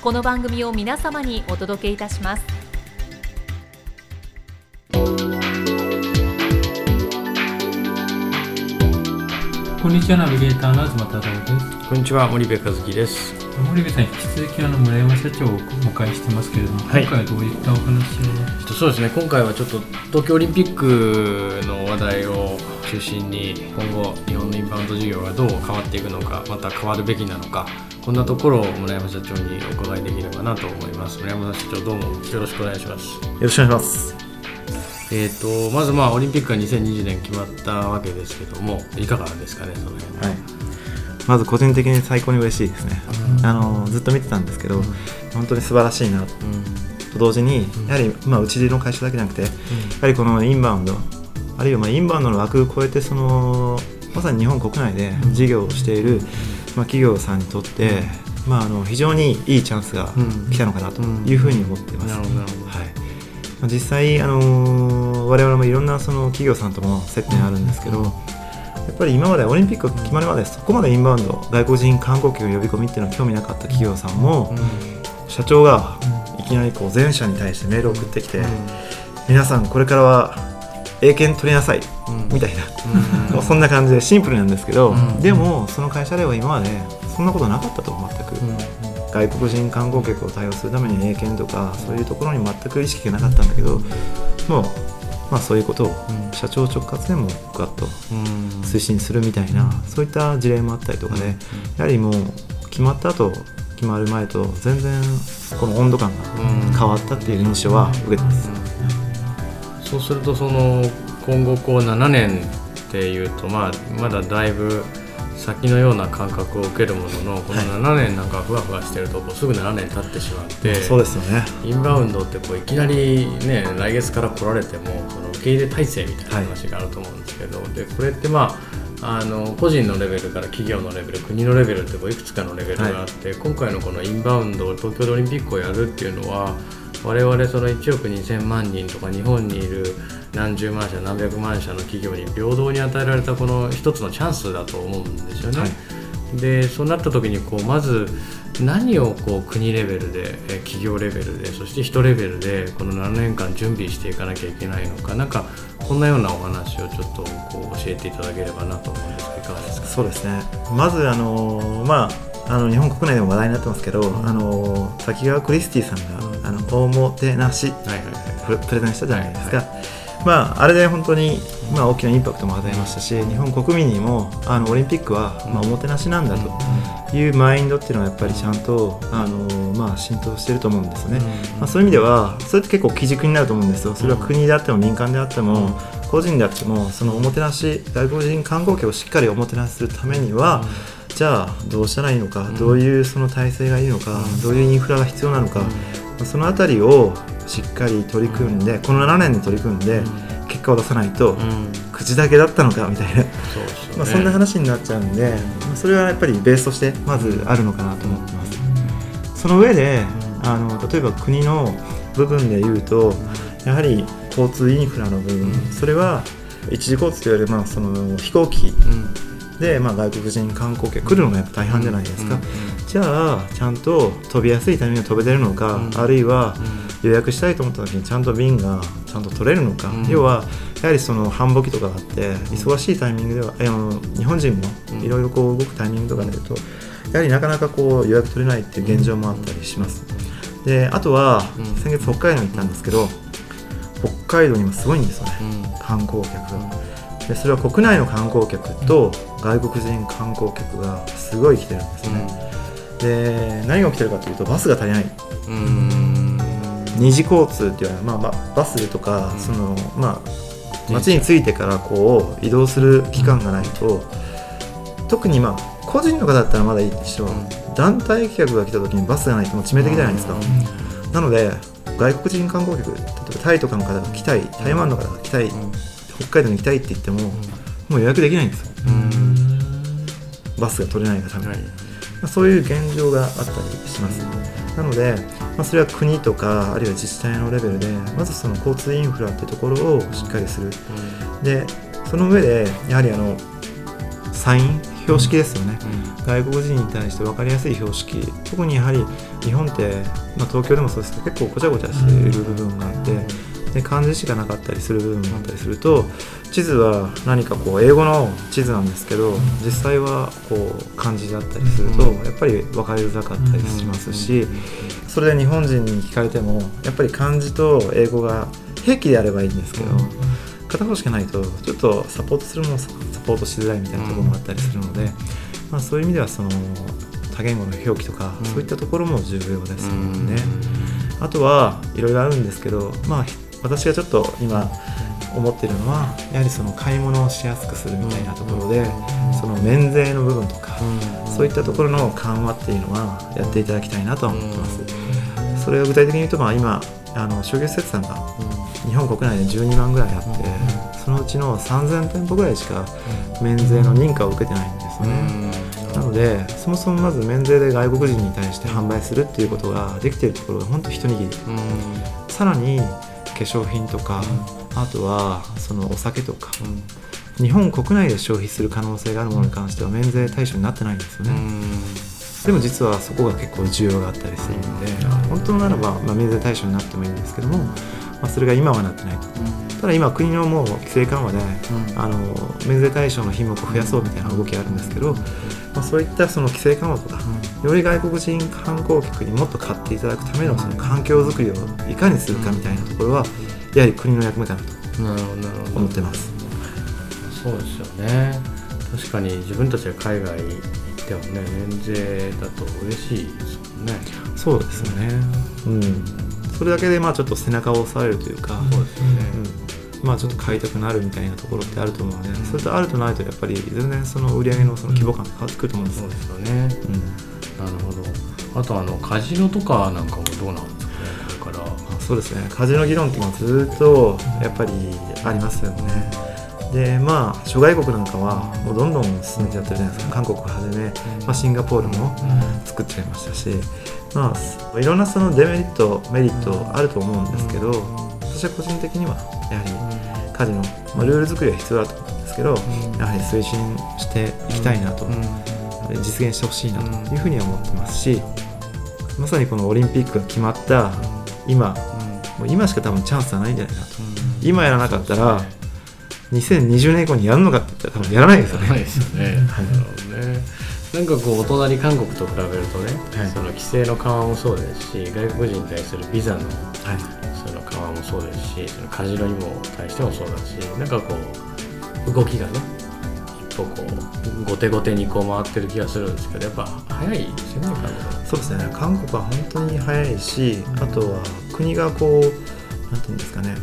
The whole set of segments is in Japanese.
この番組を皆様にお届けいたします。こんにちはナビゲーターの東太郎です。こんにちは森部和樹です。森部さん引き続きあの村山社長をお迎えしてますけれども、はい。今回はどういったお話を？そうですね。今回はちょっと東京オリンピックの話題を中心に今後ンバウンド事業がどう変わっていくのかまた変わるべきなのかこんなところを村山社長にお伺いできればなと思います村山社長どうもよろしくお願いしますよろしくお願いします。えー、とまずまあオリンピックが2020年決まったわけですけどもいかがですかねその辺ははい。まず個人的に最高に嬉しいですね。あのずっと見てたんですけど、本当に素晴らしいなと同時に、やはりまあうちの会社だけじゃなくて、やはりこのインバウンド、あるいはまあインバウンドの枠を超えてそのまさに日本国内で事業をしている、まあ企業さんにとって、まああの非常にいいチャンスが来たのかなというふうに思ってい。ます。実際あのー我々もいろんなその企業さんとも接点あるんですけど、やっぱり今までオリンピックが決まるまでそこまでインバウンド外国人観光客呼び込みっていうのは興味なかった企業さんも、社長がいきなりこう全社に対してメールを送ってきて、皆さんこれからは英検取りなさい、みたいな、もう そんな感じでシンプルなんですけど、うん。でもその会社では今までそんなことなかったと全く、外国人観光客を対応するために英検とかそういうところに全く意識がなかったんだけどもう、まあ、そういうことを社長直轄でもガッと推進するみたいなそういった事例もあったりとかで、やはりもう決まった後決まる前と全然この温度感が変わったっていう印象は受けてます。そうするとその今後こう7年っていうと、まあ、まだだいぶ先のような感覚を受けるもののこの7年なんかふわふわしてるとこうすぐ7年経ってしまってそうですよね。インバウンドってこういきなりね来月から来られてもその受け入れ体制みたいな話があると思うんですけど、でこれってまああの個人のレベルから企業のレベル国のレベルってこういくつかのレベルがあって、今回のこのインバウンド東京でオリンピックをやるっていうのは我々その1億2000万人とか日本にいる何十万社何百万社の企業に平等に与えられたこの一つのチャンスだと思うんですよね。はい。でそうなった時にこうまず何をこう国レベルでえー企業レベルでそして人レベルでこの7年間準備していかなきゃいけないのかなんかこんなようなお話をちょっとこう教えていただければなと思うんですけどいかがですか？そうですね。まずあのまああの日本国内でも話題になってますけど、あの滝川クリスティさんが、あのおもてなしプレゼンしたじゃないですか、はまあ、あれで本当に、まあ、大きなインパクトも与えましたし日本国民にもあのオリンピックは、まあ、おもてなしなんだというマインドっていうのはやっぱりちゃんとあの、まあ、浸透してると思うんですよね、まあ、そういう意味ではそれって結構基軸になると思うんですよ。それは国であっても民間であっても、個人であってもそのおもてなし外国人観光客をしっかりおもてなしするためには、じゃあどうしたらいいのか、どういうその体制がいいのか、どういうインフラが必要なのか、まあそのあたりをしっかり取り組んでこの7年で取り組んで結果を出さないと、うん。口だけだったのかみたいな、そね。まあ、そんな話になっちゃうんで、まあそれはやっぱりベースとしてまずあるのかなと思ってます。その上であの例えば国の部分で言うとやはり交通インフラの部分、それは一時交通といわれる、まあ、その飛行機うんで、まあ、外国人観光客来るのがやっぱ大半じゃないですか、うんじゃあちゃんと飛びやすいタイミングで飛べてるのか、うんあるいは予約したいと思った時にちゃんと便がちゃんと取れるのか、うん。要はやはりその繁忙期とかがあって忙しいタイミングでは、あの日本人もうん。いろいろこう動くタイミングとかで言うとやはりなかなかこう予約取れないっていう現状もあったりします。であとはうん。先月北海道に行ったんですけど北海道にもすごいんですよね。うん。観光客がでそれは国内の観光客と外国人観光客がすごい来てるんですね、で何が起きてるかというとバスが足りない。うん。二次交通っていうのは、まあまあ、バスとか、うん。そのまあ街に着いてからこう移動する期間がないと特にまあ個人の方だったらまだいいでし団体客が来た時にバスがないともう致命的じゃないですか、うん。なので外国人観光客例えばタイとかの方が来たい台湾の方が来たい、北海道に行きたいって言っても、もう予約できないんですよ。バスが取れないがために、はい。まあ、そういう現状があったりします、なので、まあ、それは国とかあるいは自治体のレベルでまずその交通インフラってところをしっかりする。でその上でやはりあのサイン？標識ですよね、外国人に対して分かりやすい標識。特にやはり日本って、まあ、東京でもそうですけど結構ごちゃごちゃしている部分があって、で漢字しかなかったりする部分があったりすると地図は何かこう英語の地図なんですけど実際はこう漢字だったりするとやっぱり分かりづらかったりしますしそれで日本人に聞かれてもやっぱり漢字と英語が平気であればいいんですけど片方しかないとちょっとサポートするものサポートしづらいみたいなところもあったりするので、まあ、そういう意味ではその多言語の表記とか、うん。そういったところも重要ですよね。あとはいろいろあるんですけど、まあ、私がちょっと今思ってるのはやはりその買い物をしやすくするみたいなところで、その免税の部分とか、そういったところの緩和っていうのはやっていただきたいなとは思ってます。それを具体的に言うと、まあ、今あの商業施設さんが日本国内で12万ぐらいあって、そのうちの3000店舗ぐらいしか免税の認可を受けてないんですよね。なのでそもそもまず免税で外国人に対して販売するっていうことができているところが本当一握り。さらに化粧品とか、あとはそのお酒とか、日本国内で消費する可能性があるものに関しては免税対象になってないんですよね、でも実はそこが結構需要があったりするので、本当ならば、まあ、免税対象になってもいいんですけども、まあ、それが今はなってないと、ただ今国のもう規制緩和で、あの免税対象の品目を増やそうみたいな動きがあるんですけど、まあ、そういったその規制緩和とか、より外国人観光客にもっと買っていただくためのその環境づくりをいかにするかみたいなところはやはり国の役目かなと思ってます。そうですよね。確かに自分たちが海外行ってもね免税だと嬉しいですもんね。そうですよね、うん、それだけでまあちょっと背中を押されるというか、そうですよね。うんまあ、ちょっと買いたくなるみたいなところってあると思うので、それとあるとないとやっぱり全然その売り上げのその規模感が変わってくると思うんです。よそうですよね。うん。なるほど。あとあのカジノとかなんかもどうなんですかねこれから。あそうですね。カジノ議論っていうのはずっとやっぱりありますよね。でまあ諸外国なんかはもうどんどん進めちゃってるじゃないですか。韓国をはじめ、まあ、シンガポールも作っちゃいましたし、まあ、いろんなそのデメリットメリットあると思うんですけど、私は個人的にはやはりカジノ、まあ、ルール作りは必要だと思うんですけど、やはり推進していきたいなと、実現してほしいなというふうには思ってますしまさにこのオリンピックが決まった今もう今しか多分チャンスはないんじゃないかなと今やらなかったら2020年以降にやるのかって言ったら多分やらないですよね。ないですよね。はい。なるほどね。なんかこうお隣韓国と比べるとね、はい。その規制の緩和もそうですし、外国人に対するビザのはいその緩和もそうですし、そのカジノにも対してもそうだし、なんかこう動きがね、一歩こう後手後手にこう回ってる気がするんですけど、やっぱ早いですよね、韓国そうですね。韓国は本当に早いしあとは国がこうなんていうんですかね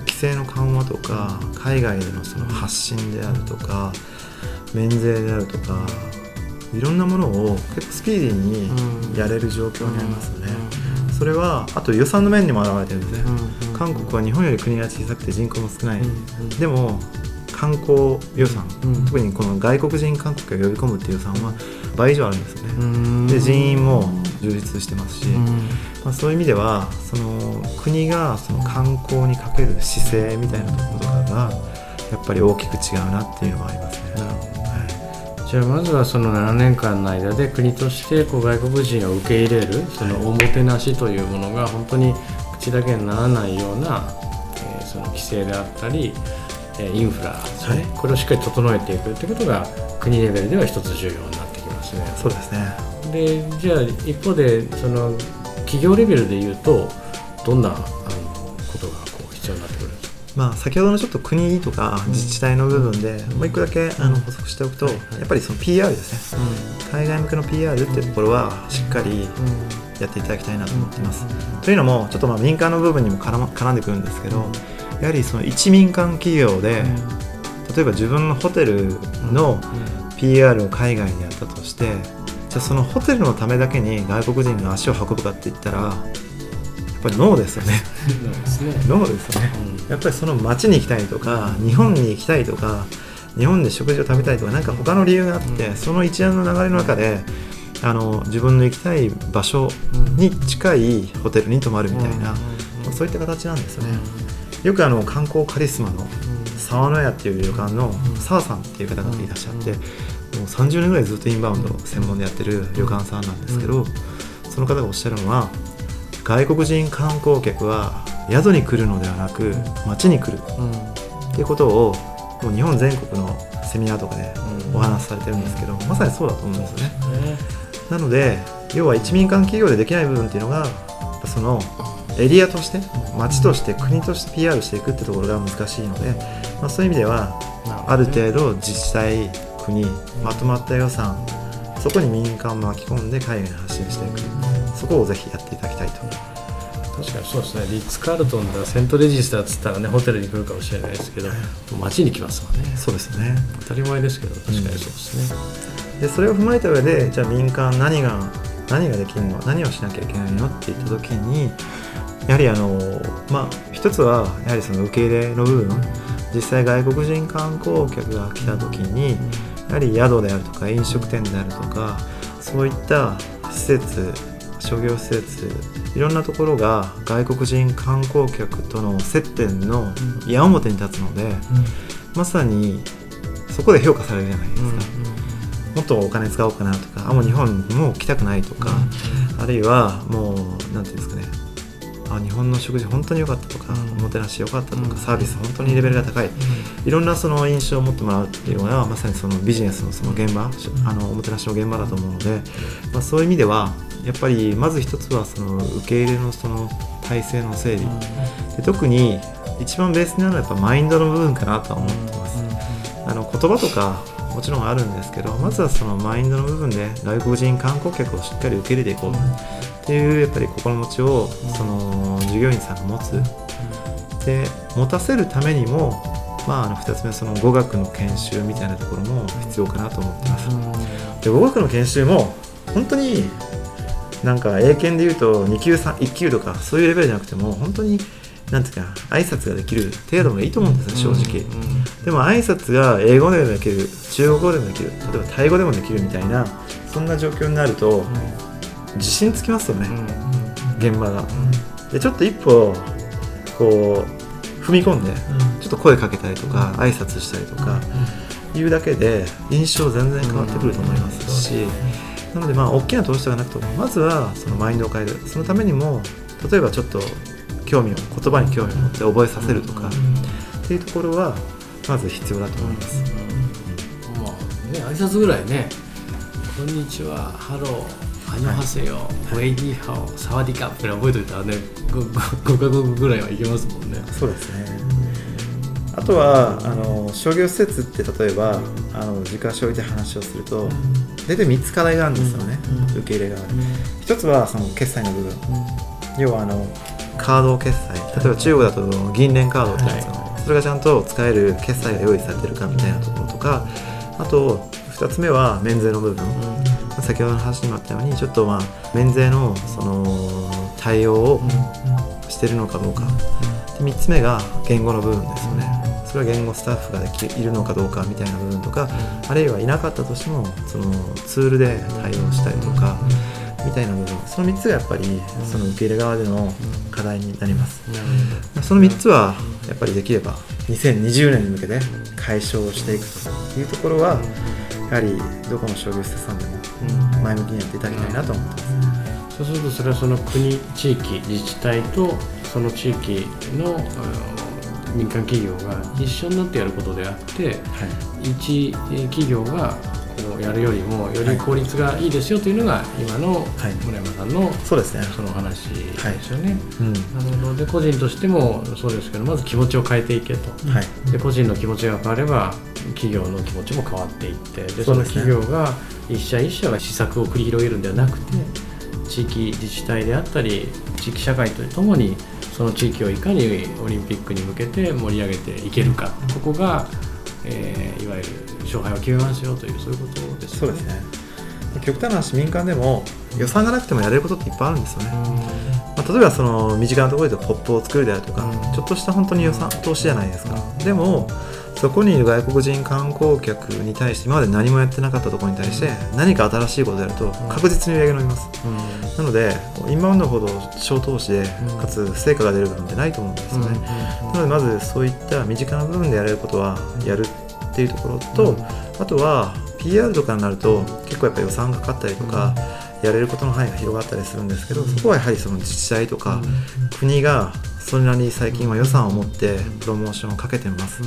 規制の緩和とか海外でのその発信であるとか免税であるとかいろんなものを結構スピーディーにやれる状況にありますよね。それはあと予算の面にも表れてるんですね。韓国は日本より国が小さくて人口も少ない、でも観光予算、うん。特にこの外国人観光客を呼び込むっていう予算は倍以上あるんですよね。でで人員も充実してますし、まあ、そういう意味ではその国がその観光にかける姿勢みたいなところとかがやっぱり大きく違うなっていうのはありますね。はじゃあまずはその7年間の間で国としてこう外国人を受け入れるそのおもてなしというものが本当に口だけにならないような、えーその規制であったり、えーインフラですね、はい。これをしっかり整えていくということが国レベルでは一つ重要になってきますね。い、そうですね。でじゃあ一方でその規企業レベルでいうとどんなあのことがこう必要になってくるんですか？まあ、先ほどのちょっと国とか自治体の部分でもう一個だけあの補足しておくと、やっぱりその PR ですね、海外向けの PR っていうところはしっかりやっていただきたいなと思っています。というのもちょっとまあ民間の部分にも絡,、ま、絡んでくるんですけどやはりその一民間企業で、例えば自分のホテルの PR を海外でやったとしてじゃあそのホテルのためだけに外国人が足を運ぶかって言ったらやっぱりノーですよねノーですよね。やっぱりその街に行きたいとか日本に行きたいとか日本で食事を食べたいとか何か他の理由があって、その一連の流れの中であの自分の行きたい場所に近いホテルに泊まるみたいな、そういった形なんですよね。よくあの観光カリスマの沢の屋っていう旅館の澤さんっていう方がいらっしゃって、もう30年ぐらいずっとインバウンド専門でやってる旅館さんなんですけど、その方がおっしゃるのは外国人観光客は宿に来るのではなく街に来る。っていうことをもう日本全国のセミナーとかでお話しされてるんですけど、まさにそうだと思うんですよね。なので要は一民間企業でできない部分っていうのがそのエリアとして町として国として PR していくってところが難しいので、まあ、そういう意味ではある程度自治体国まとまった予算そこに民間を巻き込んで海外に発信していく。そこをぜひやっていただきたいと。確かにそうですね。リッツ・カールトンだセントレジスターっつったらねホテルに来るかもしれないですけど街に来ますわね。そうですね。当たり前ですけど確かにそうですね、でそれを踏まえた上でじゃあ民間何が何ができるの？何をしなきゃいけないの？って言った時にやはりあのまあ一つはやはりその受け入れの部分。実際外国人観光客が来た時にやはり宿であるとか飲食店であるとかそういった施設商業施設いろんなところが外国人観光客との接点の矢面に立つので、まさにそこで評価されるじゃないですか。もっとお金使おうかなとかあもう日本にもう来たくないとか、あるいはもうなんていうんですかね。あ日本の食事本当に良かったとか、おもてなし良かったとか、サービス本当にレベルが高い、いろんなその印象を持ってもらうっていうのがまさにそのビジネスのその現場あのおもてなしの現場だと思うので、まあ、そういう意味ではやっぱりまず一つはその受け入れのその体制の整備、で特に一番ベースになるのはやっぱマインドの部分かなとは思ってます。あの言葉とかもちろんあるんですけどまずはそのマインドの部分で外国人観光客をしっかり受け入れていこうっていうやっぱり心持ちをその従業員さんが持つ。で持たせるためにもまあ、あの2つ目その語学の研修みたいなところも必要かなと思ってます。で語学の研修も本当になんか英検でいうと2級3 1級とかそういうレベルじゃなくても本当になんていうか挨拶ができる程度がいいと思うんですよ正直、でも挨拶が英語でもできる中国語でもできる例えばタイ語でもできるみたいなそんな状況になると、自信つきますよね、現場が、でちょっと一歩こう踏み込んで、ちょっと声かけたりとか、挨拶したりとか、いうだけで印象全然変わってくると思いますし、なのでまあ大きな投資ではなくてもまずはそのマインドを変える。そのためにも例えばちょっと興味を言葉に興味を持って覚えさせるとか、っていうところはまず必要だと思います。まあね挨拶ぐらいねこんにちはハローアニョハセヨ、ウェイニーハオサワディカップ覚えておいたらね 5, カ国ぐらいはいけますもんね。そうですね。あとはあの商業施設って例えばあの時間消費で話をすると大体3つ課題があるんですよね、受け入れ側で、一つはその決済の部分、要はあのカード決済。例えば中国だと銀聯カードってやつが、それがちゃんと使える決済が用意されてるかみたいなところとかあと2つ目は免税の部分、先ほどの話にもあったようにちょっとまあ免税のその対応をしてるのかどうか、で3つ目が言語の部分ですよね。それは言語スタッフができいるのかどうかみたいな部分とか、あるいはいなかったとしてもそのツールで対応したりとか、みたいな部分。その3つがやっぱりその受け入れ側での課題になります、その3つはやっぱりできれば2020年に向けて解消していくというところはやはりどこの商業施設さんでも前向きにやっていただきたいなと思ってます、そうするとそれはその国地域自治体とその地域の民間企業が一緒になってやることであって、一企業がやるよりもより効率がいいですよというのが今の村山さんのそうですね。その話ですよね。うんなので個人としてもそうですけどまず気持ちを変えていけと。はい。で個人の気持ちが変われば企業の気持ちも変わっていってでそうの企業が一社一社が施策を繰り広げるんではなくて地域自治体であったり地域社会とともにその地域をいかにオリンピックに向けて盛り上げていけるか。ここが、えーいわゆる勝敗を決めますよというそういうことですよそうですね。極端な話民間でも予算がなくてもやれることっていっぱいあるんですよね、まあ、例えばその身近なところでポップを作るであるとか、うん。ちょっとした本当に予算投資じゃないですか、でもそこにいる外国人観光客に対して今まで何もやってなかったところに対して何か新しいことをやると確実に売り上げ伸びます、なのでインバウンドほど小投資でうん。かつ成果が出る部分ってないと思うんですよね、なのでまずそういった身近な部分でやれることはやるっていうところと、あとは PR とかになると結構やっぱ予算がかかったりとか、やれることの範囲が広がったりするんですけど、そこはやはりその自治体とか、国がそれなりに最近は予算を持ってプロモーションをかけてます、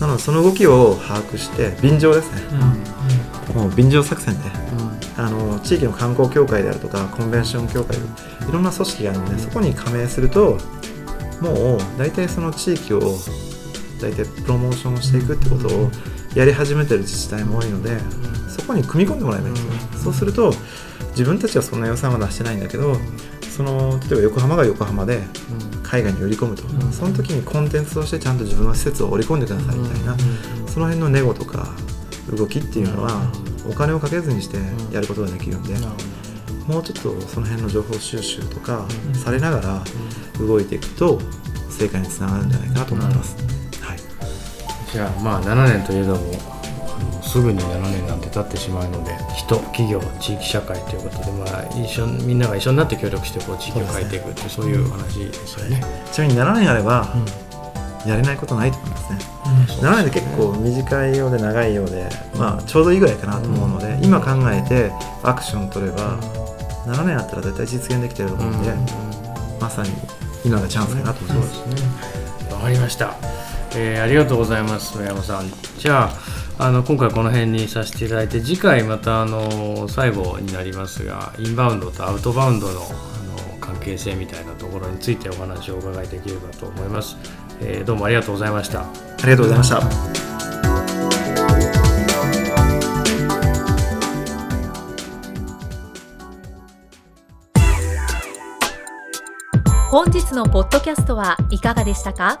なのでその動きを把握して便乗ですね、もう便乗作戦であの地域の観光協会であるとかコンベンション協会いろんな組織があるのでそこに加盟するともう大体その地域を大体プロモーションをしていくってことをやり始めてる自治体も多いのでそこに組み込んでもらえばいいんですよ、そうすると自分たちはそんな予算は出してないんだけどその例えば横浜が横浜で海外に売り込むと、ん。その時にコンテンツとしてちゃんと自分の施設を織り込んでくださいみたいな、その辺のネゴとか動きっていうのはお金をかけずにしてやることができるんで、もうちょっとその辺の情報収集とかされながら動いていくと成果につながるんじゃないかなと思います。はい、じゃあまあ7年といえどもすぐに7年なんて経ってしまうので人企業地域社会ということで、まあ、一緒みんなが一緒になって協力してこう地域を変えていくってそういう話ですよね。ちなみに7年あればやれないことないと思いますね。7年で結構短いようで長いようで、まあ、ちょうどいいぐらいかなと思うので、今考えてアクション取れば7年あったら絶対実現できてると思うんで、まさに今がチャンスかなと思います。そうですね。わかりました。えーありがとうございます、村山さん。じゃあ、あの今回この辺にさせていただいて、次回またあの最後になりますが、インバウンドとアウトバウンドのあの関係性みたいなところについてお話をお伺いできればと思います。えーどうもありがとうございました。ありがとうございました。本日のポッドキャストはいかがでしたか？